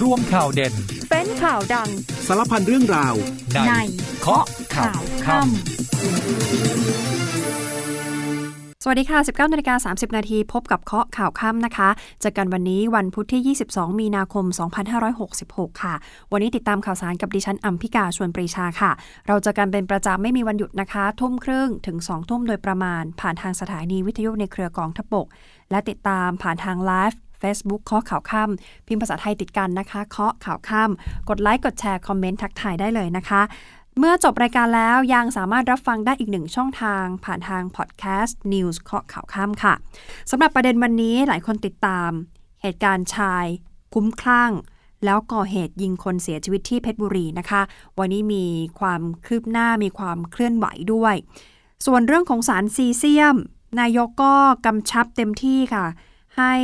ร่วมข่าวเด่น เป็นข่าวดัง สารพันเรื่องราวในในเคาะข่าวค่ำสวัสดีค่ะ 19นาฬิกา30 นาทีพบกับเคาะข่าวค่ำนะคะ เจอกันวันนี้วันพุธที่ 22 มีนาคม 2566 ค่ะ วันนี้ติดตามข่าวสารกับดิฉันอัมพิกาชวนปรีชาค่ะ เราเจะกันเป็นประจำไม่มีวันหยุดนะคะ ทุ่มครึ่งถึง 2 ทุ่มโดยประมาณ ผ่านทางสถานีวิทยุในเครือกองทพบกและติดตามผ่านทางไลฟ์ Facebook เคาะข่าวค่ำพิมพ์ภาษาไทยติดกันนะคะเคาะข่าวค่ำกดไลค์กดแชร์ comment ทักทายได้เลยนะคะเมื่อจบรายการแล้วยังสามารถรับฟังได้อีกหนึ่งช่องทาง ผ่านทางพอดแคสต์ News เคาะข่าวค่ำค่ะสำหรับประเด็นวันนี้หลายคนติดตาม เหตุการณ์ชาย คุ้มคลั่ง แล้วก่อเหตุยิงคนเสียชีวิตที่เพชรบุรีนะคะ วันนี้มีความคืบหน้ามีความเคลื่อนไหวด้วย ส่วนเรื่องของสารซีเซียม นายกก็กำชับเต็มที่ค่ะ ให้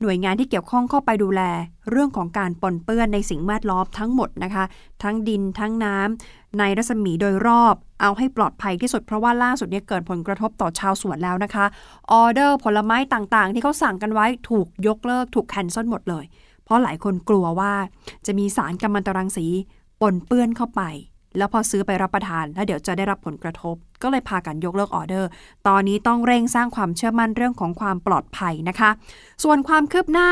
หน่วยงานที่เกี่ยวข้องเข้าไปดูแล เรื่องของการปนเปื้อนในสิ่งแวดล้อมทั้งหมดนะคะ ทั้งดินทั้งน้ำในรัศมีโดยรอบ เอาให้ปลอดภัยที่สุดเพราะว่าล่าสุดเนี่ยเกิดผลกระทบต่อชาวสวนแล้วนะคะ ออเดอร์ผลไม้ต่างๆ ที่เขาสั่งกันไว้ถูกยกเลิกถูกแคนเซิลหมดเลย เพราะหลายคนกลัวว่าจะมีสารกัมมันตรังสีปนเปื้อนเข้าไป แล้วพอซื้อไปรับประทาน แล้วเดี๋ยวจะได้รับผลกระทบ ก็เลยพากันยกเลิกออเดอร์ ตอนนี้ต้องเร่งสร้างความเชื่อมั่นเรื่องของความปลอดภัยนะคะ ส่วนความคืบหน้า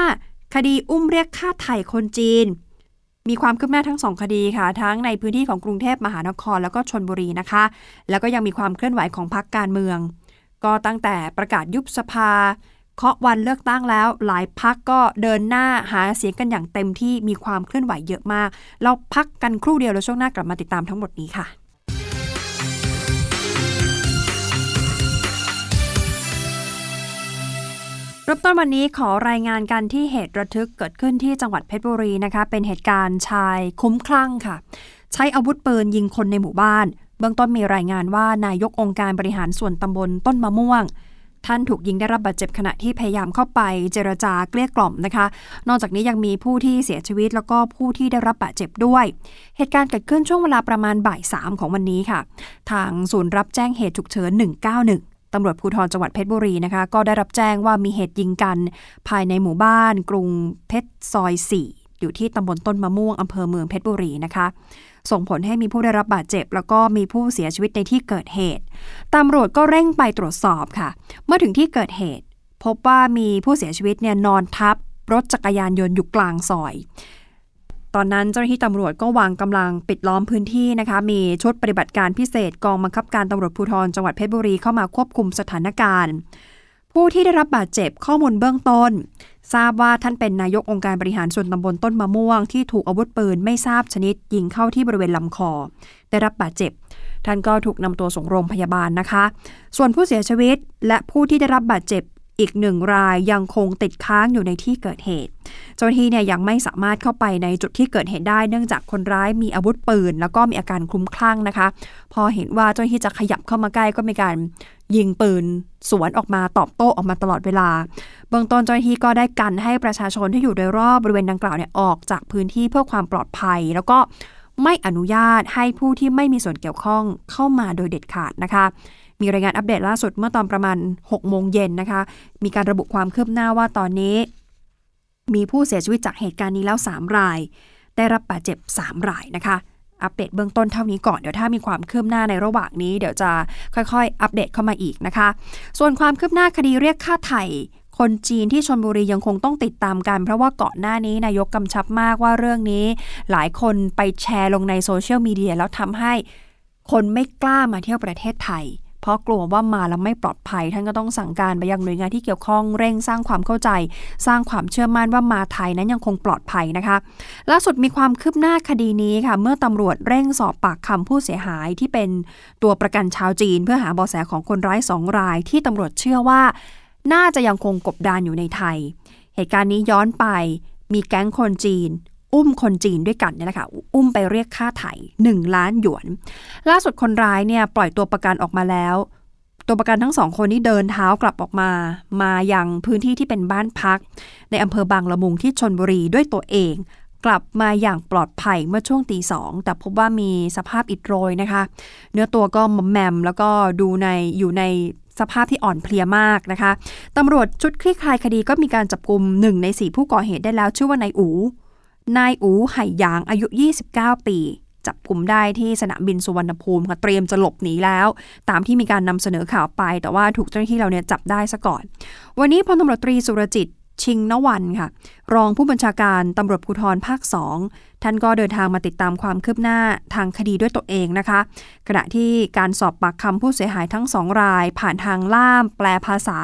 คดีอุ้มเรียกค่าไถ่คนจีน มีความคืบหน้าทั้งสองคดีค่ะ ทั้งในพื้นที่ของกรุงเทพมหานครแล้วก็ชนบุรีนะคะ แล้วก็ยังมีความเคลื่อนไหวของพรรคการเมือง ก็ตั้งแต่ประกาศยุบสภา เคาะวันเลือกตั้งแล้ว หลายพักก็เดินหน้าหาเสียงกันอย่างเต็มที่มีความเคลื่อนไหวเยอะมาก เราพักกันครู่เดียวแล้วช่วงหน้ากลับมาติดตามทั้งหมดนี้ค่ะเริ่มต้นวันนี้ขอรายงานกันที่เหตุระทึกเกิดขึ้นที่จังหวัดเพชรบุรีนะคะ เป็นเหตุการณ์ชายคุ้มคลั่งค่ะ ใช้อาวุธปืนยิงคนในหมู่บ้าน เบื้องต้นมีรายงานว่านายกองค์การบริหารส่วนตำบลต้นมะม่วง ท่านถูกยิงได้รับบาดเจ็บขณะที่พยายามเข้าไปเจรจาเกลี้ยกล่อมนะคะ นอกจากนี้ยังมีผู้ที่เสียชีวิตแล้วก็ผู้ที่ได้รับบาดเจ็บด้วย เหตุการณ์เกิดขึ้นช่วงเวลาประมาณบ่ายสามของวันนี้ค่ะ ทางศูนย์รับแจ้งเหตุฉุกเฉิน 191ตำรวจภูธรจังหวัดเพชรบุรีนะคะ ก็ได้รับแจ้งว่ามีเหตุยิงกัน ภายในหมู่บ้าน กรุงเพชรซอย 4 อยู่ที่ตำบลต้นมะม่วงอำเภอเมืองเพชรบุรีนะคะ ส่งผลให้มีผู้ได้รับบาดเจ็บ แล้วก็มีผู้เสียชีวิตในที่เกิดเหตุตำรวจก็เร่งไปตรวจสอบค่ะ เมื่อถึงที่เกิดเหตุ พบว่ามีผู้เสียชีวิตเนี่ยนอนทับ รถจักรยานยนต์อยู่กลางซอยตอนนั้นเจ้าหน้าที่ตำรวจก็วางกำลังปิดล้อมพื้นที่นะคะ มีชุดปฏิบัติการพิเศษกองบังคับการตำรวจภูธรจังหวัดเพชรบุรีเข้ามาควบคุมสถานการณ์ ผู้ที่ได้รับบาดเจ็บข้อมูลเบื้องต้น ทราบว่าท่านเป็นนายกองค์การบริหารส่วนตำบลต้นมะม่วง ที่ถูกอาวุธปืนไม่ทราบชนิดยิงเข้าที่บริเวณลำคอ ได้รับบาดเจ็บ ท่านก็ถูกนำตัวส่งโรงพยาบาลนะคะ ส่วนผู้เสียชีวิตและผู้ที่ได้รับบาดเจ็บ อีกหนึ่งรายยังคงติดค้างอยู่ในที่เกิดเหตุ เจ้าหน้าที่เนี่ยยังไม่สามารถเข้าไปในจุดที่เกิดเหตุได้ เนื่องจากคนร้ายมีอาวุธปืน แล้วก็มีอาการคลุ้มคลั่งนะคะ พอเห็นว่าเจ้าหน้าที่จะขยับเข้ามาใกล้ก็มีการยิงปืนสวนออกมาตอบโต้ออกมาตลอดเวลา เบื้องต้นเจ้าหน้าที่ก็ได้กันให้ประชาชนที่อยู่โดยรอบบริเวณดังกล่าวเนี่ยออกจากพื้นที่เพื่อความปลอดภัย แล้วก็ไม่อนุญาตให้ผู้ที่ไม่มีส่วนเกี่ยวข้องเข้ามาโดยเด็ดขาดนะคะ มีรายงานอัปเดตล่าสุดเมื่อตอนประมาณ 6 โมงเย็นนะคะ มีการระบุความคืบหน้าว่าตอนนี้ มีผู้เสียชีวิตจากเหตุการณ์นี้แล้ว 3 ราย ได้รับบาดเจ็บ 3 รายนะคะ อัปเดตเบื้องต้นเท่านี้ก่อน เดี๋ยวถ้ามีความคืบหน้าในระหว่างนี้ เดี๋ยวจะค่อยๆ อัปเดตเข้ามาอีกนะคะ ส่วนความคืบหน้าคดีเรียกค่าไถ่คนจีนที่ชนบุรียังคงต้องติดตามกัน เพราะว่าก่อนหน้านี้นายกกำชับมากว่าเรื่องนี้ หลายคนไปแชร์ลงในโซเชียลมีเดียแล้วทำให้คนไม่กล้ามาเที่ยวประเทศไทย เพราะกลัวว่ามาแล้วไม่ปลอดภัย ท่านก็ต้องสั่งการไปยังหน่วยงานที่เกี่ยวข้องเร่งสร้างความเข้าใจ สร้างความเชื่อมั่นว่ามาไทยนั้นยังคงปลอดภัยนะคะล่าสุดมีความคืบหน้าคดีนี้ค่ะ เมื่อตำรวจเร่งสอบปากคำผู้เสียหายที่เป็นตัวประกันชาวจีน เพื่อหาเบาะแสของคนร้ายสองราย ที่ตำรวจเชื่อว่า น่าจะยังคงกบดานอยู่ในไทย เหตุการณ์นี้ย้อนไปมีแก๊งคนจีน อุ้มคนจีนด้วยกันเนี่ยแหละค่ะอุ้มไปเรียกค่าไถ่1ล้านหยวน ล่าสุดคนร้ายเนี่ยปล่อยตัวประกันออกมาแล้ว ตัวประกันทั้งสองคนนี้เดินเท้ากลับออกมา มายังพื้นที่ที่เป็นบ้านพัก ในอำเภอบางละมุงที่ชนบุรีด้วยตัวเอง กลับมาอย่างปลอดภัยเมื่อช่วงตีสองแต่พบว่ามีสภาพอิดโรยนะคะ เนื้อตัวก็มอมแมมแล้วก็ดูในอยู่ในสภาพที่อ่อนเพลียมากนะคะตำรวจชุดคลี่คลายคดีก็มีการจับกลุ่มหนึ่งในสี่ผู้ก่อเหตุได้แล้วชื่อว่านายอู นายอูไห่หยางอายุ 29 ปี จับกลุ่มได้ที่สนามบินสุวรรณภูมิค่ะเตรียมจะหลบหนีแล้ว ตามที่มีการนำเสนอข่าวไป แต่ว่าถูกเจ้าหน้าที่เราเนี่ยจับได้ซะก่อน วันนี้พลตำรวจตรีสุรจิตชิงนวันค่ะ รองผู้บัญชาการตำรวจภูธรภาคสองท่านก็เดินทางมาติดตามความคืบหน้าทางคดีด้วยตัวเองนะคะ ขณะที่การสอบปากคำผู้เสียหายทั้งสองราย ผ่านทางล่ามแปลภาษา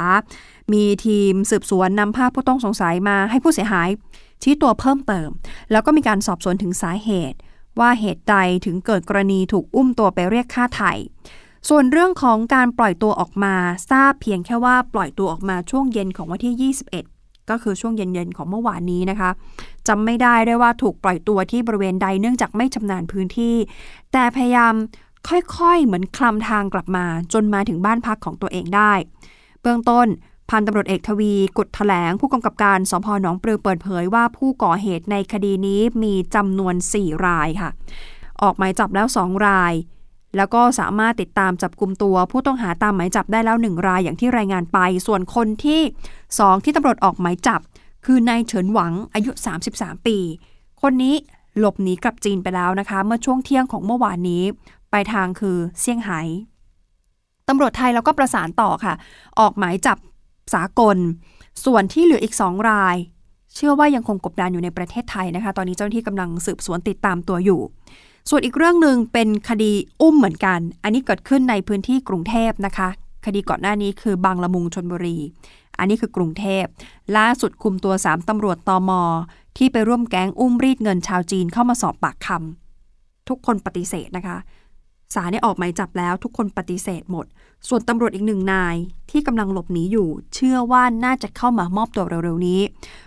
มีทีมสืบสวนนำภาพผู้ต้องสงสัยมาให้ผู้เสียหาย ชี้ตัวเพิ่มเติม แล้วก็มีการสอบสวนถึงสาเหตุ ว่าเหตุใดถึงเกิดกรณีถูกอุ้มตัวไปเรียกค่าไถ่ส่วนเรื่องของการปล่อยตัวออกมาทราบเพียงแค่ว่าปล่อยตัวออกมาช่วงเย็นของวันที่ 21 ก็คือช่วงเย็นๆของเมื่อวานนี้นะคะจำไม่ได้ได้ว่าถูกปล่อยตัวที่บริเวณใดเนื่องจากไม่ชำนาญพื้นที่ แต่พยายามค่อยๆ เหมือนคลำทางกลับมา จนมาถึงบ้านพักของตัวเองได้ เบื้องต้น พันตำรวจเอกทวีกุดแถลง ผู้กำกับการสพหนองปลือเปิดเผยว่าผู้ก่อเหตุในคดีนี้มีจำนวน 4 รายค่ะ ออกหมายจับแล้ว 2 ราย แล้วก็สามารถติดตามจับกลุ่มตัว ผู้ต้องหาตามหมายจับได้แล้ว 1 รายอย่างที่รายงานไป ส่วนคนที่ 2 ที่ตำรวจออกหมายจับ คือนายเฉินหวังอายุ 33 ปี คนนี้หลบหนีกลับจีนไปแล้วนะคะ เมื่อช่วงเที่ยงของเมื่อวานนี้ ไปทางคือเซี่ยงไฮ้ตำรวจไทยเราก็ประสานต่อค่ะ ออกหมายจับ สากล ส่วนที่เหลืออีกสองราย เชื่อว่ายังคงกบดานอยู่ในประเทศไทยนะคะ ตอนนี้เจ้าหน้าที่กำลังสืบสวนติดตามตัวอยู่ ส่วนอีกเรื่องหนึ่งเป็นคดีอุ้มเหมือนกัน อันนี้เกิดขึ้นในพื้นที่กรุงเทพนะคะ คดีก่อนหน้านี้คือบางละมุงชนบุรี อันนี้คือกรุงเทพ ล่าสุดคุมตัว 3ตำรวจตอมอที่ไปร่วมแก๊งอุ้มรีดเงินชาวจีนเข้ามาสอบปากคำทุกคนปฏิเสธนะคะ ศาลได้ออกหมายจับแล้วทุกคนปฏิเสธหมด ส่วนตำรวจอีกหนึ่งนายที่กำลังหลบหนีอยู่ เชื่อว่าน่าจะเข้ามามอบตัวเร็วๆนี้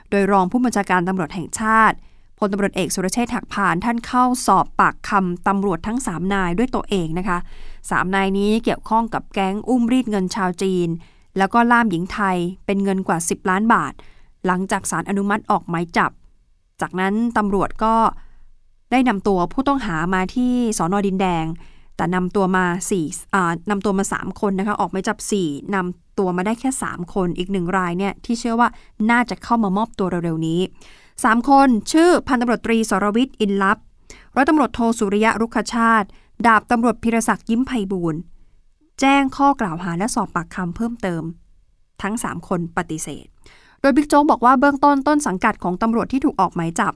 โดยรองผู้บัญชาการตำรวจแห่งชาติพลตำรวจเอกสุรเชษฐ์หักพานท่านเข้าสอบปากคำตำรวจทั้ง 3 นายด้วยตัวเองนะคะสามนายนี้เกี่ยวข้องกับแก๊งอุ้มรีดเงินชาวจีน แล้วก็ล่ามหญิงไทยเป็นเงินกว่า 10 ล้านบาท หลังจากสารอนุมัติออกหมายจับ จากนั้นตำรวจก็ได้นำตัวผู้ต้องหามาที่สอนอดินแดง แต่นำตัวมาสี่นำตัวมา 3 คนนะคะออกหมายจับ 4นำตัวมาได้แค่ 3 คนอีกหนึ่งรายเนี่ยที่เชื่อว่าน่าจะเข้ามามอบตัวเร็วๆนี้ 3 คนชื่อพันตำรวจตรีสรวิทย์อินลับร้อยตำรวจโทสุริยะรุกขชาติ ดาบตำรวจพิรศักดิ์ยิ้มไพบูลแจ้งข้อกล่าวหาและสอบปากคำเพิ่มเติม ทั้ง 3 คนปฏิเสธ โดยบิ๊กโจ๊กบอกว่าเบื้องต้นต้นสังกัดของตำรวจที่ถูกออกหมายจับ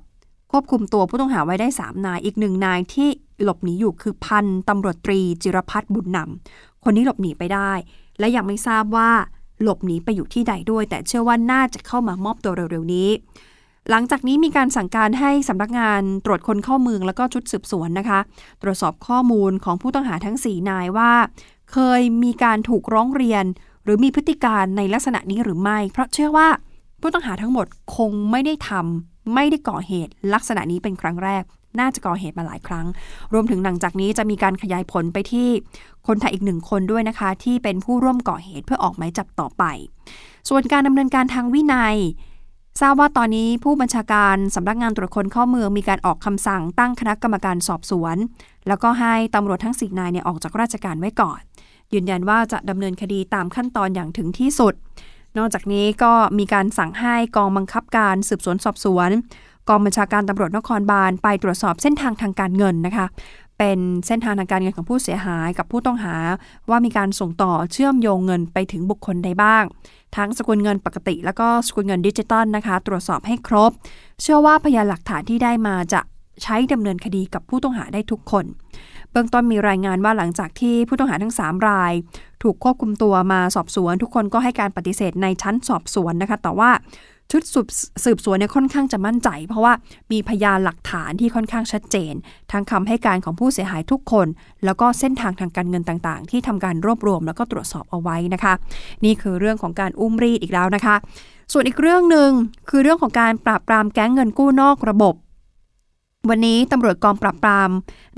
ควบคุมตัวผู้ต้องหาไว้ได้ 3 นายอีกหนึ่งนายที่หลบหนีอยู่คือพันตำรวจตรีจิรพัฒน์บุญนำคนนี้หลบหนีไปได้ และยังไม่ทราบว่าหลบหนีไปอยู่ที่ใดด้วย แต่เชื่อว่าน่าจะเข้ามามอบตัวเร็วๆนี้ หลังจากนี้มีการสั่งการให้สำนักงานตรวจคนเข้าเมืองแล้วก็ชุดสืบสวนนะคะ ตรวจสอบข้อมูลของผู้ต้องหาทั้ง 4 นายว่า เคยมีการถูกร้องเรียน หรือมีพฤติการในลักษณะนี้หรือไม่ เพราะเชื่อว่าผู้ต้องหาทั้งหมดคงไม่ได้ทำ ไม่ได้ก่อเหตุลักษณะนี้เป็นครั้งแรก น่าจะก่อเหตุมาหลายครั้ง รวมถึงหลังจากนี้จะมีการขยายผลไปที่คนไทยอีกหนึ่งคนด้วยนะคะ ที่เป็นผู้ร่วมก่อเหตุเพื่อออกหมายจับต่อไป ส่วนการดำเนินการทางวินัย ทราบว่าตอนนี้ผู้บัญชาการสำนักงานตรวจคนเข้าเมืองมีการออกคำสั่งตั้งคณะกรรมการสอบสวน แล้วก็ให้ตำรวจทั้งสี่นายเนี่ยออกจากราชการไว้ก่อน ยืนยันว่าจะดำเนินคดีตามขั้นตอนอย่างถึงที่สุด นอกจากนี้ก็มีการสั่งให้กองบังคับการสืบสวนสอบสวน กองบัญชาการตำรวจนครบาลไปตรวจสอบเส้นทางทางการเงินนะคะ เป็นเส้นทางทางการเงินของผู้เสียหายกับผู้ต้องหา ว่ามีการส่งต่อเชื่อมโยงเงินไปถึงบุคคลใดบ้าง ทั้งสกุลเงินปกติ แล้วก็สกุลเงินดิจิตอลนะคะ ตรวจสอบให้ครบ เชื่อว่าพยานหลักฐานที่ได้มาจะใช้ดำเนินคดีกับผู้ต้องหาได้ทุกคน เบื้องต้นมีรายงานว่าหลังจากที่ผู้ต้องหาทั้ง 3 ราย ถูกควบคุมตัวมาสอบสวน ทุกคนก็ให้การปฏิเสธในชั้นสอบสวนนะคะ แต่ว่าชุดสืบสวนเนี่ยค่อนข้างจะมั่นใจ เพราะว่ามีพยานหลักฐานที่ค่อนข้างชัดเจน ทั้งคำให้การของผู้เสียหายทุกคน แล้วก็เส้นทางทางการเงินต่างๆ ที่ทำการรวบรวมแล้วก็ตรวจสอบเอาไว้นะคะ นี่คือเรื่องของการอุ้มรีดอีกแล้วนะคะ ส่วนอีกเรื่องหนึ่งคือเรื่องของการปราบปรามแก๊งเงินกู้นอกระบบ วันนี้ตำรวจกองปราบปราม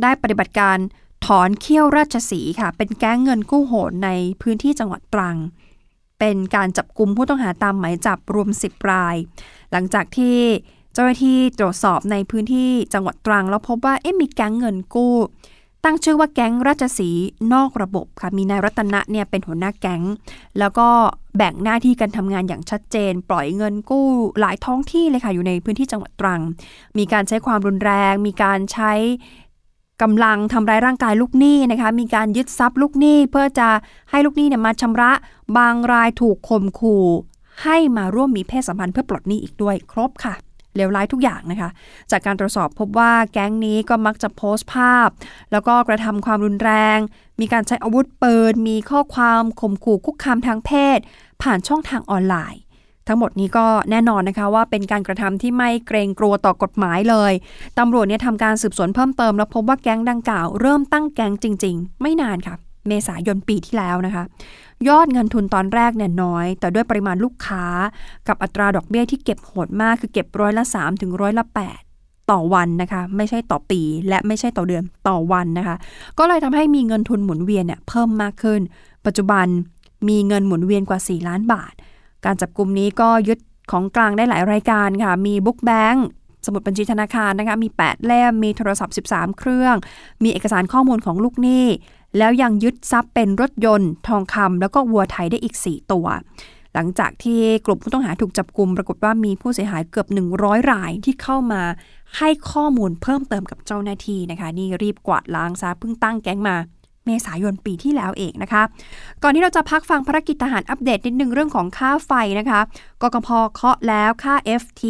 ได้ปฏิบัติการถอนเขี้ยวราชสีค่ะ เป็นแก๊งเงินกู้โหดในพื้นที่จังหวัดตรัง เป็นการจับกลุ่มผู้ต้องหาตามหมายจับรวม 10 ราย หลังจากที่เจ้าหน้าที่ตรวจสอบในพื้นที่จังหวัดตรัง แล้วพบว่าเอ๊ะมีแก๊งเงินกู้ ตั้งชื่อว่าแก๊งราชสีนอกระบบค่ะ มีนายรัตนะเนี่ยเป็นหัวหน้าแก๊ง แล้วก็แบ่งหน้าที่การทำงานอย่างชัดเจน ปล่อยเงินกู้หลายท้องที่เลยค่ะ อยู่ในพื้นที่จังหวัดตรัง มีการใช้ความรุนแรง มีการใช้กำลังทำร้ายร่างกายลูกหนี้นะคะ มีการยึดทรัพย์ลูกหนี้เพื่อจะให้ลูกหนี้เนี่ยมาชำระ บางรายถูกข่มขู่ให้มาร่วมมีเพศสัมพันธ์เพื่อปลดหนี้อีกด้วยครบค่ะ เลวร้ายทุกอย่างนะคะ จากการตรวจสอบพบว่าแก๊งนี้ก็มักจะโพสต์ภาพ แล้วก็กระทำความรุนแรง มีการใช้อาวุธปืน มีข้อความข่มขู่คุกคามทางเพศ ผ่านช่องทางออนไลน์ทั้งหมดนี้ก็แน่นอนนะคะว่าเป็นการกระทำที่ไม่เกรงกลัวต่อกฎหมายเลยตำรวจเนี่ยทำการสืบสวนเพิ่มเติม แล้วพบว่าแก๊งดังกล่าวเริ่มตั้งแก๊งจริง ๆ ไม่นานค่ะ เมษายนปีที่แล้วนะคะ ยอดเงินทุนตอนแรกเนี่ยน้อย แต่ด้วยปริมาณลูกค้ากับอัตราดอกเบี้ยที่เก็บโหดมากคือเก็บร้อยละ3ถึงร้อยละ8ต่อวันนะคะ ไม่ใช่ต่อปี และไม่ใช่ต่อเดือนต่อวันนะคะ ก็เลยทำให้มีเงินทุนหมุนเวียนเนี่ยเพิ่มมากขึ้น ปัจจุบันมีเงินหมุนเวียนกว่า 4 ล้านบาท การจับกลุ่มนี้ก็ยึดของกลางได้หลายรายการค่ะ มีบุ๊กแบงค์สมุดบัญชีธนาคารนะคะ มี 8 เล่ม มีโทรศัพท์ 13 เครื่อง มีเอกสารข้อมูลของลูกหนี้แล้วยังยึดทรัพย์เป็นรถยนต์ ทองคำแล้วก็วัวไทยได้อีก 4 ตัว หลังจากที่กลุ่มผู้ต้องหาถูกจับกลุ่มปรากฏว่ามีผู้เสียหายเกือบ 100 รายที่เข้ามาให้ข้อมูลเพิ่มเติมกับเจ้าหน้าที่นะคะ นี่รีบกวาดล้างซะเพิ่งตั้งแก๊งมา เมษายนปีที่แล้วเองนะคะ ก่อนที่เราจะพักฟังภารกิจทหารอัปเดตนิดนึงเรื่องของค่าไฟนะคะกกพเคาะแล้วค่า FT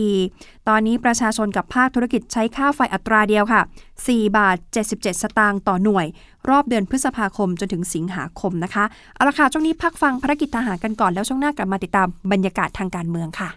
ตอนนี้ประชาชนกับภาคธุรกิจใช้ค่าไฟอัตราเดียวค่ะ 4 บาท 77 สตางค์ต่อหน่วย รอบเดือนพฤษภาคมจนถึงสิงหาคมนะคะ เอาละค่ะช่วงนี้พักฟังภารกิจทหารกันก่อนแล้วช่วงหน้ากลับมาติดตามบรรยากาศทางการเมืองค่ะ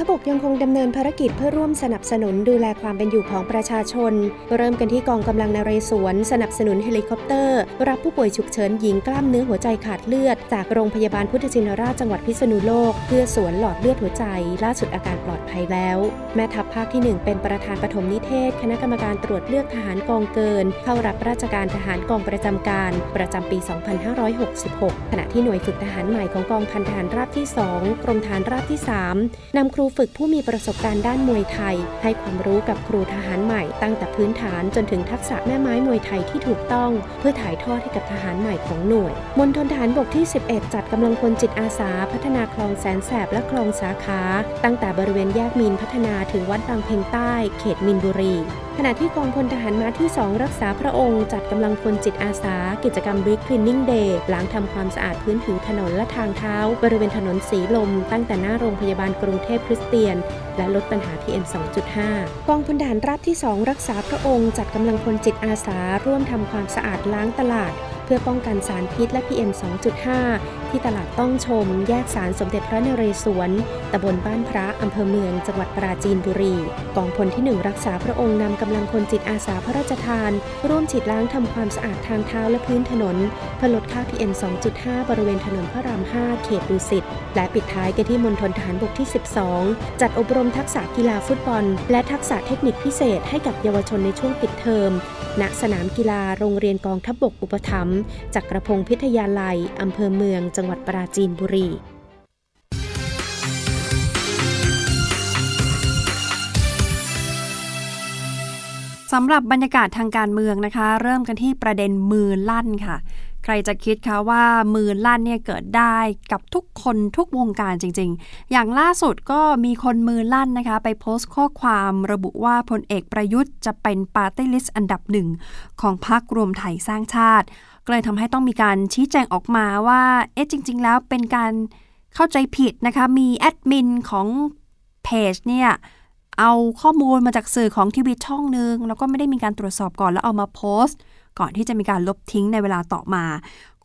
ทบกยังคงดำเนินภารกิจเพื่อร่วมสนับสนุนดูแลความเป็นอยู่ของประชาชน เริ่มกันที่กองกำลังนเรศวรสนับสนุนเฮลิคอปเตอร์ รับผู้ป่วยฉุกเฉินหญิงกล้ามเนื้อหัวใจขาดเลือด จากโรงพยาบาลพุทธชินราชจังหวัดพิษณุโลก เพื่อสวนหลอดเลือดหัวใจ ล่าสุดอาการปลอดภัยแล้ว แม่ทัพภาคที่ 1 เป็นประธานปฐมนิเทศ คณะกรรมการตรวจเลือกทหารกองเกิน เข้ารับราชการทหารกองประจำการ ประจำปี 2566 ขณะที่หน่วยฝึกทหารใหม่ของกองพันทหารราบที่ 2 กรมฐานราบที่ 3นำครูฝึกผู้มีประสบการณ์ด้านมวยไทย ให้ความรู้กับครูทหารใหม่ตั้งแต่พื้นฐานจนถึงทักษะแม่ไม้มวยไทยที่ถูกต้อง เพื่อถ่ายทอดให้กับทหารใหม่ของหน่วยมณฑลทหารบกที่ 11 จัดกำลังพลจิตอาสา พัฒนาคลองแสนแสบและคลองสาขา ตั้งแต่บริเวณแยกมีนพัฒนาถึงวัดบางเพ็งใต้ เขตมินบุรีขณะที่กองพลทหารม้าที่ 2 รักษาพระองค์ จัดกำลังพลจิตอาสา กิจกรรมบิ๊กคลีนนิ่งเดย์ล้างทำความสะอาดพื้นผิวถนนและทางเท้า บริเวณถนนสีลม ตั้งแต่หน้าโรงพยาบาลกรุงเทพคริสเตียน และลดปัญหา PM 2.5 กองพลทหารราบที่ 2 รักษาพระองค์จัดกำลังพลจิตอาสา ร่วมทำความสะอาดล้างตลาด เพื่อป้องกันสารพิษและ PM 2.5 ที่ตลาดต้องชม แยกสารสมเด็จพระนเรศวรตำบลบ้านพระอำเภอเมือง จังหวัดปราจีนบุรี กองพลที่ 1 รักษาพระองค์นำกำลังพลจิตอาสาพระราชทาน ร่วมฉีดล้างทำความสะอาดทางเท้าและพื้นถนนเพื่อลดค่า PM 2.5 บริเวณถนนพระราม 5 เขตดุสิต และปิดท้ายกันที่มณฑลทหารบกที่ 12 จัดอบรมทักษะกีฬาฟุตบอล และทักษะเทคนิคพิเศษให้กับเยาวชนในช่วงปิดเทอมณสนามกีฬาโรงเรียนกองทัพบกอุปถัมภ์จักรพงศ์พิทยาลัยอำเภอเมืองจังหวัดปราจีนบุรีสำหรับบรรยากาศทางการเมืองนะคะ เริ่มกันที่ประเด็นมือลั่นค่ะ ใครจะคิดคะว่ามือลั่นเนี่ยเกิดได้กับทุกคนทุกวงการจริง ๆ อย่างล่าสุดก็มีคนมือลั่นนะคะ ไปโพสต์ข้อความระบุว่าพลเอกประยุทธ์จะเป็น party list อันดับหนึ่งของพรรครวมไทยสร้างชาติ ก็เลยทำให้ต้องมีการชี้แจงออกมาว่าเอ๊ะจริง ๆ แล้วเป็นการเข้าใจผิดนะคะ มีแอดมินของเพจเนี่ยเอาข้อมูลมาจากสื่อของทีวีช่องหนึ่งแล้วก็ไม่ได้มีการตรวจสอบก่อนแล้วเอามาโพสต์ ก่อนที่จะมีการลบทิ้งในเวลาต่อมา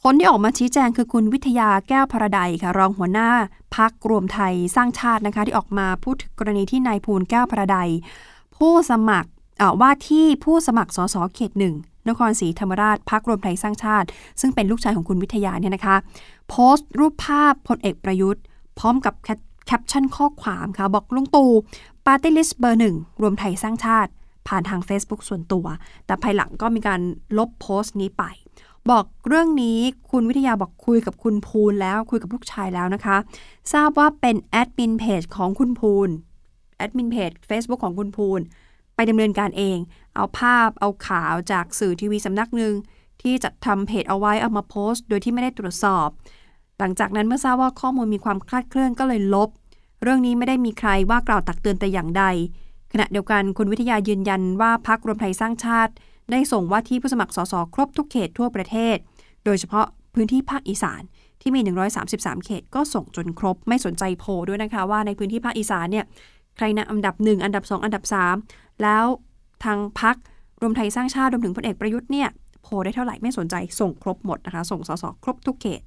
คนที่ออกมาชี้แจงคือคุณวิทยาแก้วพระใดค่ะ รองหัวหน้าพักรวมไทยสร้างชาตินะคะ ที่ออกมาพูดถึงกรณีที่นายภูลแก้วพระใดผู้สมัครว่าที่ผู้สมัครสสเขตหนึ่ง นครศรีธรรมราชพรรครวมไทยสร้างชาติ ซึ่งเป็นลูกชายของคุณวิทยาเนี่ยนะคะ โพสต์รูปภาพพลเอกประยุทธ์ พร้อมกับแคปชั่นข้อความค่ะ บอกลุงตู่ party list เบอร์หนึ่งรวมไทยสร้างชาติ ผ่านทาง Facebook ส่วนตัว แต่ภายหลังก็มีการลบโพสต์นี้ไป บอกเรื่องนี้คุณวิทยาบอกคุยกับคุณพูนแล้วคุยกับลูกชายแล้วนะคะ ทราบว่าเป็นแอดมินเพจของคุณภูลแอดมินเพจ Facebook ของคุณภูล ไปดำเนินการเอง เอาภาพเอาข่าวจากสื่อทีวีสำนักหนึ่งที่จัดทำเพจเอาไว้เอามาโพสต์ โดยที่ไม่ได้ตรวจสอบ หลังจากนั้นเมื่อทราบว่าข้อมูลมีความคลาดเคลื่อนก็เลยลบ เรื่องนี้ไม่ได้มีใครว่ากล่าวตักเตือนแต่อย่างใด ขณะเดียวกันคุณวิทยายืนยันว่าพักรวมไทยสร้างชาติ ได้ส่งว่าที่ผู้สมัครสสครบทุกเขตทั่วประเทศ โดยเฉพาะพื้นที่ภาคอีสานที่มี 133 เขต ก็ส่งจนครบ ไม่สนใจโพลด้วยนะคะ ว่าในพื้นที่ภาคอีสานเนี่ย ใครนะอันดับ 1 อันดับ 2 อันดับ 3 แล้วทางพักรวมไทยสร้างชาติรวมถึงพลเอกประยุทธ์เนี่ยโพลได้เท่าไหร่ไม่สนใจส่งครบหมดนะคะ ส่งสสครบทุกเขต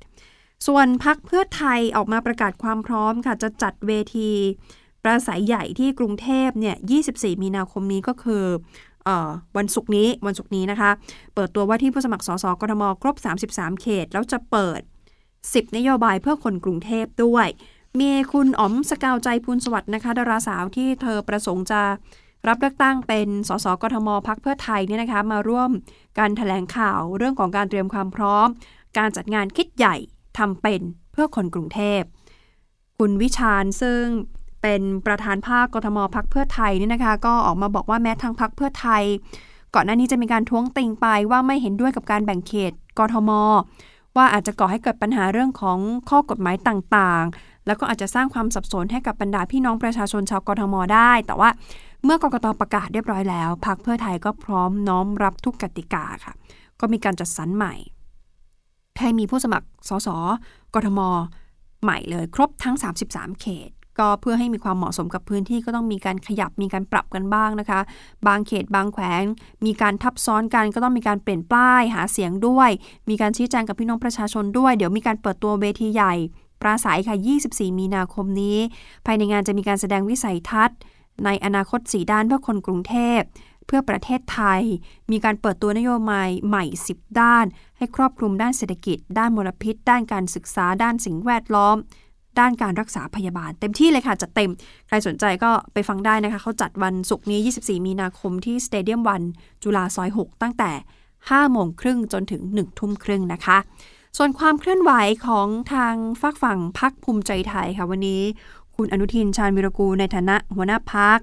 ส่วนพักเพื่อไทยออกมาประกาศความพร้อมค่ะ จะจัดเวทีประสัยใหญ่ที่กรุงเทพเนี่ย 24 มีนาคมนี้ก็คืออวันศุกร์นี้วันศุกร์นี้นะคะ เปิดตัวว่าที่ผู้สมัครสสกทมครบ 33 เขต แล้วจะเปิด 10 นโยบายเพื่อคนกรุงเทพด้วย มีคุณอ๋อมสกาวใจพูนสวัสดิ์นะคะดาราสาวที่เธอประสงค์จะรับเลือกตั้งเป็นสสกทมพักเพื่อไทยเนี่ยนะคะมาร่วมการถแถลงข่าวเรื่องของการเตรียมความพร้อม การจัดงานคิดใหญ่ทำเป็นเพื่อคนกรุงเทพ คุณวิชาญซึ่งเป็นประธานภาคกทมพักเพื่อไทยเนี่ยนะคะก็ออกมาบอกว่าแม้ทางพักเพื่อไทย ก่อนหน้านี้จะมีการท้วงติงไปว่าไม่เห็นด้วยกับการแบ่งเขตกทมว่าอาจจะก่อให้เกิดปัญหาเรื่องของข้อกฎหมายต่าง แล้วก็อาจจะสร้างความสับสนให้กับบรรดาพี่น้องประชาชนชาวกทมได้ แต่ว่าเมื่อกกตประกาศเรียบร้อยแล้วพักเพื่อไทยก็พร้อมน้อมรับทุกกติกาค่ะ ก็มีการจัดสรรใหม่ให้มีผู้สมัครสสกทม ใหม่เลย ครบทั้ง 33 เขต ก็เพื่อให้มีความเหมาะสมกับพื้นที่ก็ต้องมีการขยับมีการปรับกันบ้างนะคะ บางเขตบางแขวง มีการทับซ้อนกันก็ต้องมีการเปลี่ยนป้ายหาเสียงด้วย มีการชี้แจงกับพี่น้องประชาชนด้วย เดี๋ยวมีการเปิดตัวเวทีใหญ่ ปราศัยค่ะ 24 มีนาคมนี้ ภายในงานจะมีการแสดงวิสัยทัศน์ ในอนาคตสีด้านเพื่อคนกรุงเทพ เพื่อประเทศไทย มีการเปิดตัวนโยบายใหม่ 10 ด้าน ให้ครอบคลุมด้านเศรษฐกิจ ด้านมลพิษ ด้านการศึกษา ด้านสิ่งแวดล้อม ด้านการรักษาพยาบาล เต็มที่เลยค่ะ จัดเต็ม ใครสนใจก็ไปฟังได้นะคะ เขาจัดวันศุกร์นี้ 24 มีนาคมที่สเตเดียมวันจุฬาซอย 6 ตั้งแต่5โมงครึ่งจนถึง1ทุ่มครึ่งนะคะ ส่วนความเคลื่อนไหวของทางฝากฝั่งพักภูมิใจไทยค่ะวันนี้ คุณอนุทินชาญวิรกูลในฐานะหัวหน้าพัก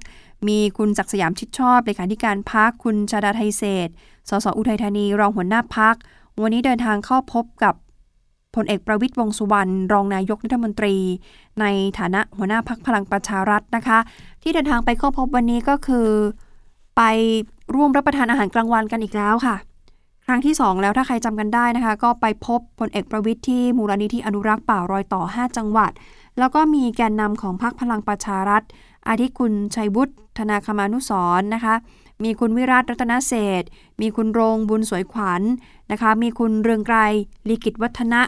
มีคุณศักสยามชิดชอบเลขาธิการพักคุณชาดาไทยเศษสสอุทัยธานีรองหัวหน้าพัก วันนี้เดินทางเข้าพบกับพลเอกประวิตยวงสุวรรณรองนายกรัฐมนตรี ในฐานะหัวหน้าพักพลังประชารัฐนะคะ ที่เดินทางไปเข้าพบวันนี้ก็คือ ไปร่วมรับประทานอาหารกลางวันกันอีกแล้วค่ะ ครั้งที่ 2 แล้วถ้าใครจำกันได้นะคะ ก็ไปพบพลเอกประวิทย์ที่มูลนิธิอนุรักษ์ป่ารอยต่อ 5 จังหวัด แล้วก็มีแกนนำของพรรคพลังประชารัฐ อาทิคุณชัยวุฒิธนาคมานุสร์นะคะ มีคุณวิรัตรัตนเศษ มีคุณโรงบุญสวยขวัญนะคะ มีคุณเรืองไกรลีกิจวัฒนะ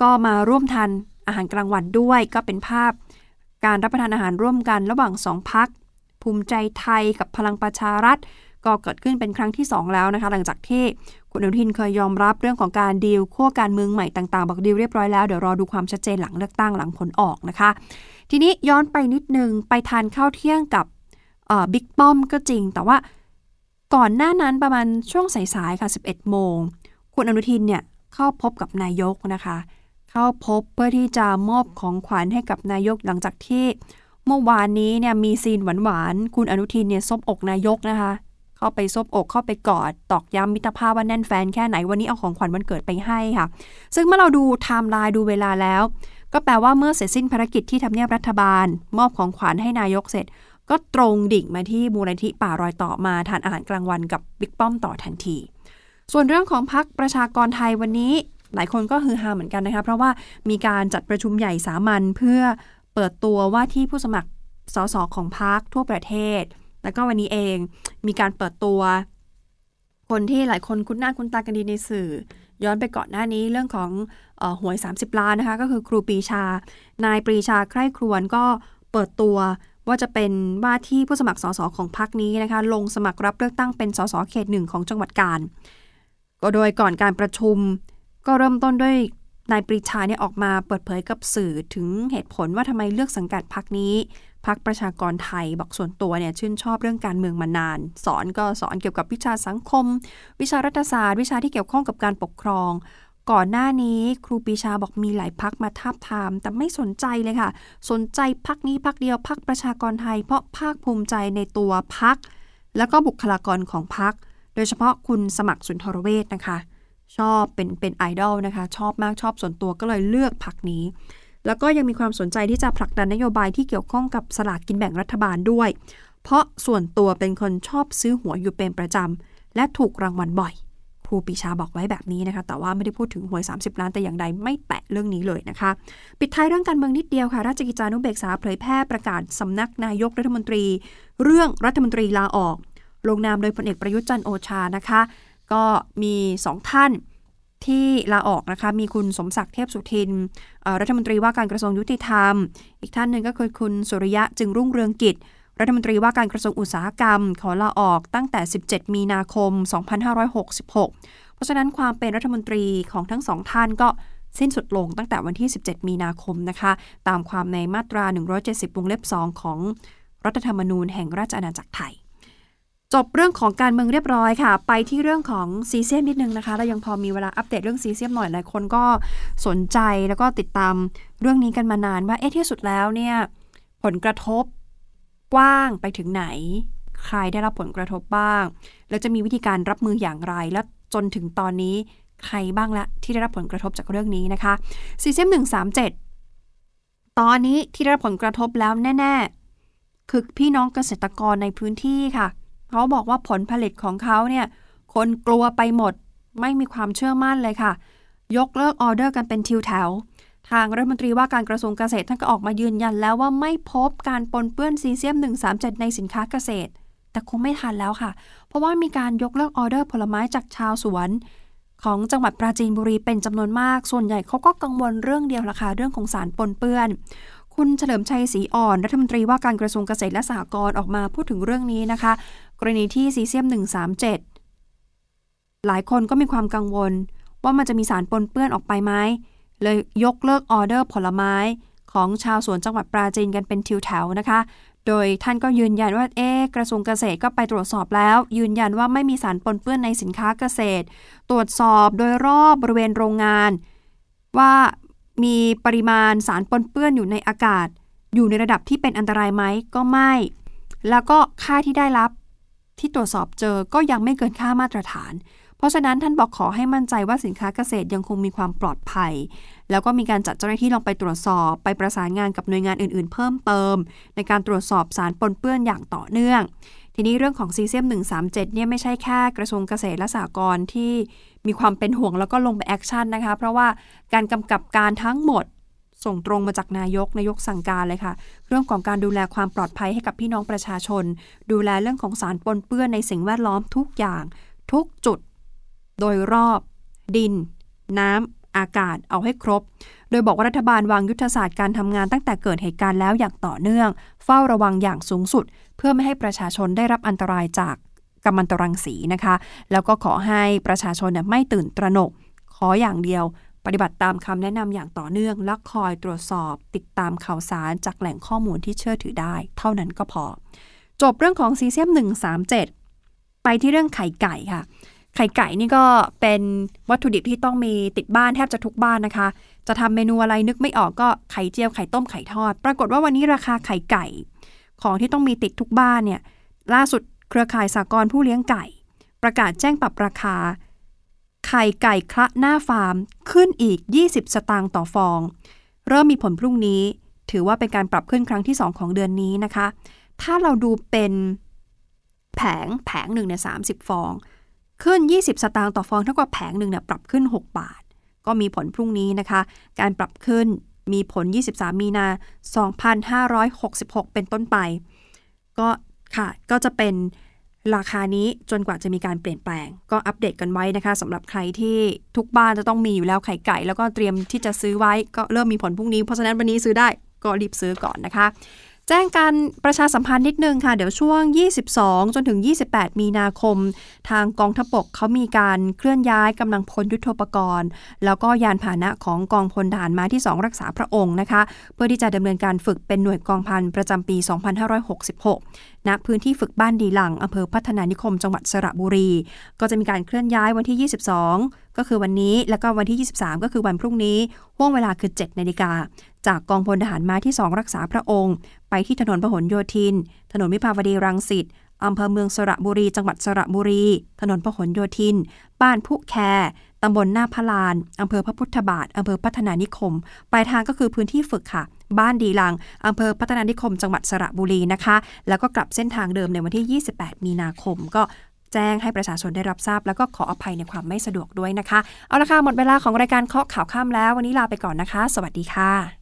ก็มาร่วมทานอาหารกลางวันด้วย ก็เป็นภาพ การรับประทานอาหารร่วมกันระหว่างสองพักภูมิใจไทยกับพลังประชารัฐ ก็เกิดขึ้นเป็นครั้งที่ 2 แล้วนะคะ หลังจากที่คุณอนุทินเคยยอมรับเรื่องของการดีลขั้วการเมืองใหม่ต่างๆ บอกดีลเรียบร้อยแล้วเดี๋ยวรอดูความชัดเจนหลังเลือกตั้งหลังผลออกนะคะ ทีนี้ย้อนไปนิดนึงไปทานข้าวเที่ยงกับบิ๊กป้อมก็จริง แต่ว่าก่อนหน้านั้นประมาณช่วงสายๆค่ะ 11 โมง คุณอนุทินเนี่ยเข้าพบกับนายกนะคะ เข้าพบเพื่อที่จะมอบของขวัญให้กับนายกหลังจากที่เมื่อวานนี้เนี่ยมีซีนหวานๆ คุณอนุทินเนี่ยซบอกนายกนะคะ เข้าไปซบอกเข้าไปกอด ตอกย้ำมิตรภาพว่าแน่นแฟนแค่ไหนวันนี้เอาของขวัญวันเกิดไปให้ค่ะ ซึ่งเมื่อเราดูไทม์ไลน์ดูเวลาแล้ว ก็แปลว่าเมื่อเสร็จสิ้นภารกิจที่ทำเนียบรัฐบาล มอบของขวัญให้นายกเสร็จ ก็ตรงดิ่งมาที่มูลนิธิป่ารอยต่อมาทานอาหารกลางวันกับบิ๊กป้อมต่อทันที ส่วนเรื่องของพักประชากรไทยวันนี้ หลายคนก็ฮือฮาเหมือนกันนะคะเพราะว่ามีการจัดประชุมใหญ่สามัญเพื่อเปิดตัวว่าที่ผู้สมัครสสของพักทั่วประเทศ แล้วก็วันนี้เองมีการเปิดตัว คนที่หลายคนคุ้นหน้าคุ้นตากันดีในสื่อ ย้อนไปก่อนหน้านี้เรื่องของออหวย 30 ล้านนะคะ ก็คือครูปีชา นายปรีชาใคร่ครวญก็เปิดตัวว่าจะเป็นว่าที่ผู้สมัครสสของพรรคนี้นะคะ ลงสมัครรับเลือกตั้งเป็นสสเขตหนึ่งของจังหวัดกาญก็โดยก่อนการประชุม ก็เริ่มต้นด้วยนายปรีชาเนี่ยออกมาเปิดเผยกับสื่อถึงเหตุผลว่าทำไมเลือกสังกัดพรรคนี้ พักประชากรไทยบอกส่วนตัวเนี่ยชื่นชอบเรื่องการเมืองมานาน สอนก็สอนเกี่ยวกับวิชาสังคม วิชารัฐศาสตร์ วิชาที่เกี่ยวข้องกับการปกครอง ก่อนหน้านี้ครูปีชาบอกมีหลายพักมาทาบทาม แต่ไม่สนใจเลยค่ะ สนใจพักนี้พักเดียวพักประชากรไทย เพราะภาคภูมิใจในตัวพักแล้วก็บุคลากรของพัก โดยเฉพาะคุณสมัครสุนทรเวชนะคะ ชอบเป็นเป็นไอดอลนะคะ ชอบมากชอบส่วนตัวก็เลยเลือกพักนี้ แล้วก็ยังมีความสนใจที่จะผลักดันนโยบายที่เกี่ยวข้องกับสลากกินแบ่งรัฐบาลด้วย เพราะส่วนตัวเป็นคนชอบซื้อหวยอยู่เป็นประจำและถูกรางวัลบ่อยครูปีชาบอกไว้แบบนี้นะคะ แต่ว่าไม่ได้พูดถึงหวย 30 ล้านแต่อย่างใดไม่แตะเรื่องนี้เลยนะคะ ปิดท้ายเรื่องการเมืองนิดเดียวค่ะ ราชกิจจานุเบกษาเผยแพร่ประกาศสำนักนายกรัฐมนตรี เรื่องรัฐมนตรีลาออก ลงนามโดยพลเอกประยุทธ์จันโอชานะคะ ก็มีสองท่าน ที่ลาออกนะคะ มีคุณสมศักดิ์เทพสุทิน รัฐมนตรีว่าการกระทรวงยุติธรรม อีกท่านหนึ่งก็คือคุณสุริยะจึงรุ่งเรืองกิจ รัฐมนตรีว่าการกระทรวงอุตสาหกรรม ขอลาออกตั้งแต่ 17 มีนาคม 2566 เพราะฉะนั้นความเป็นรัฐมนตรีของทั้งสองท่านก็สิ้นสุดลงตั้งแต่วันที่ 17 มีนาคมนะคะ ตามความในมาตรา 170 วงเล็บ 2 ของรัฐธรรมนูญแห่งราชอาณาจักรไทย จบเรื่องของการเมืองเรียบร้อยค่ะ ไปที่เรื่องของซีเซียมนิดนึงนะคะ เรายังพอมีเวลาอัปเดตเรื่องซีเซียมหน่อยหลายคนก็สนใจแล้วก็ติดตามเรื่องนี้กันมานานว่าเอ๊ะที่สุดแล้วเนี่ยผลกระทบกว้างไปถึงไหน ใครได้รับผลกระทบบ้าง แล้วจะมีวิธีการรับมืออย่างไร และจนถึงตอนนี้ใครบ้างละที่ได้รับผลกระทบจากเรื่องนี้นะคะซีเซียมหนึ่งสามเจ็ดตอนนี้ที่ได้รับผลกระทบแล้วแน่ ๆ คือพี่น้องเกษตรกรในพื้นที่ค่ะ เขาบอกว่าผลผลิตของเขาเนี่ยคนกลัวไปหมด ไม่มีความเชื่อมั่นเลยค่ะ ยกเลิกออเดอร์กันเป็นทิวแถว ทางรัฐมนตรีว่าการกระทรวงเกษตรท่านก็ออกมายืนยันแล้วว่าไม่พบการปนเปื้อนซีเซียม 137 ในสินค้าเกษตร แต่คงไม่ทันแล้วค่ะ เพราะว่ามีการยกเลิกออเดอร์ผลไม้จากชาวสวน ของจังหวัดปราจีนบุรีเป็นจำนวนมาก ส่วนใหญ่เขาก็กังวลเรื่องเดียวละค่ะเรื่องของสารปนเปื้อนคุณเฉลิมชัยศรีอ่อน รัฐมนตรีว่าการกระทรวงเกษตรและสหกรณ์ออกมาพูดถึงเรื่องนี้นะคะ กรณีที่ซีเซียม 137 หลายคนก็มีความกังวล ว่ามันจะมีสารปนเปื้อนออกไปไหมเลยยกเลิกออเดอร์ผลไม้ของชาวสวนจังหวัดปราจีนกันเป็นทิวแถวนะคะ โดยท่านก็ยืนยันว่าเอ๊ะกระทรวงเกษตรก็ไปตรวจสอบแล้ว ยืนยันว่าไม่มีสารปนเปื้อนในสินค้าเกษตร ตรวจสอบโดยรอบบริเวณโรงงาน ว่ามีปริมาณสารปนเปื้อนอยู่ในอากาศ อยู่ในระดับที่เป็นอันตรายไหมก็ไม่ แล้วก็ค่าที่ได้รับ ที่ตรวจสอบเจอก็ยังไม่เกินค่ามาตรฐาน เพราะฉะนั้นท่านบอกขอให้มั่นใจว่าสินค้าเกษตรยังคงมีความปลอดภัย แล้วก็มีการจัดเจ้าหน้าที่ลงไปตรวจสอบ ไปประสานงานกับหน่วยงานอื่นๆ เพิ่มเติม ในการตรวจสอบสารปนเปื้อนอย่างต่อเนื่อง ทีนี้เรื่องของซีเซียม 137 เนี่ยไม่ใช่แค่กระทรวงเกษตรและสหกรณ์ที่มีความเป็นห่วงแล้วก็ลงไป action นะคะ เพราะว่าการกำกับการทั้งหมด ส่งตรงมาจากนายกนายกสั่งการเลยค่ะ เรื่องของการดูแลความปลอดภัยให้กับพี่น้องประชาชน ดูแลเรื่องของสารปนเปื้อนในสิ่งแวดล้อมทุกอย่าง ทุกจุด โดยรอบ ดิน น้ำอากาศเอาให้ครบ โดยบอกว่ารัฐบาลวางยุทธศาสตร์การทำงานตั้งแต่เกิดเหตุการณ์แล้วอย่างต่อเนื่อง เฝ้าระวังอย่างสูงสุด เพื่อไม่ให้ประชาชนได้รับอันตรายจากกัมมันตรังสีนะคะ แล้วก็ขอให้ประชาชนเนี่ยไม่ตื่นตระหนก ขออย่างเดียว ปฏิบัติตามคำแนะนำอย่างต่อเนื่อง และคอยตรวจสอบติดตามข่าวสารจากแหล่งข้อมูลที่เชื่อถือได้ เท่านั้นก็พอ จบเรื่องของซีเซียม 137 ไปที่เรื่องไข่ไก่ค่ะ ไข่ไก่นี่ก็เป็นวัตถุดิบที่ต้องมีติดบ้านแทบจะทุกบ้านนะคะ จะทำเมนูอะไรนึกไม่ออกก็ไข่เจียวไข่ต้มไข่ทอด ปรากฏว่าวันนี้ราคาไข่ไก่ ของที่ต้องมีติดทุกบ้านเนี่ยล่าสุดเครือข่ายสากลผู้เลี้ยงไก่ ประกาศแจ้งปรับราคา ไข่ไก่คละหน้าฟาร์มขึ้นอีก 20 สตางค์ต่อฟอง เริ่มมีผลพรุ่งนี้ ถือว่าเป็นการปรับขึ้นครั้งที่ 2 ของเดือนนี้นะคะ ถ้าเราดูเป็นแผงแผงหนึ่งเนี่ยสาฟอง ขึ้น 20 สตางค์ต่อฟองเท่ากับแผงหนึ่งเนี่ยปรับขึ้น 6 บาท ก็มีผลพรุ่งนี้นะคะ การปรับขึ้นมีผล 23 มีนา 2566 เป็นต้นไป ก็ค่ะก็จะเป็น ราคานี้จนกว่าจะมีการเปลี่ยนแปลง ก็อัปเดตกันไว้นะคะสำหรับใครที่ทุกบ้านจะต้องมีอยู่แล้วไข่ไก่ แล้วก็เตรียมที่จะซื้อไว้ก็เริ่มมีผลพรุ่งนี้เพราะฉะนั้นวันนี้ซื้อได้ก็รีบซื้อก่อนนะคะ แจ้งการประชาสัมพันธ์นิดนึงค่ะ เดี๋ยวช่วง 22 จนถึง 28 มีนาคม ทางกองทัพบกเขามีการเคลื่อนย้ายกำลังพลยุทโธปกรณ์ แล้วก็ยานพาหนะของกองพลทหารมาที่ 2 รักษาพระองค์นะคะ เพื่อที่จะดำเนินการฝึกเป็นหน่วยกองพันประจำปี 2566 ณ พื้นที่ฝึกบ้านดีหลังอำเภอพัฒนานิคม จังหวัดสระบุรี ก็จะมีการเคลื่อนย้ายวันที่ 22 ก็คือวันนี้ แล้วก็วันที่ 23 ก็คือวันพรุ่งนี้ห่วงเวลาคือ 7 นาฬิกา จากกองพลทหารมาที่ 2 รักษาพระองค์ ไปที่ถนนพหลโยธิน ถนนวิภาวดีรังสิตอำเภอเมืองสระบุรี จังหวัดสระบุรี ถนนพหลโยธิน บ้านผู้แคตำบลหน้าพลาน อำเภอพระพุทธบาท อำเภอพัฒนานิคม ปลายทางก็คือพื้นที่ฝึกค่ะ บ้านดีลัง อำเภอพัฒนานิคม จังหวัดสระบุรีนะคะ แล้วก็กลับเส้นทางเดิมในวันที่ 28 มีนาคม ก็แจ้งให้ประชาชนได้รับทราบ แล้วก็ขออภัยในความไม่สะดวกด้วยนะคะ เอาละค่ะ หมดเวลาของรายการเคาะข่าวข้ามแล้ว วันนี้ลาไปก่อนนะคะ สวัสดีค่ะ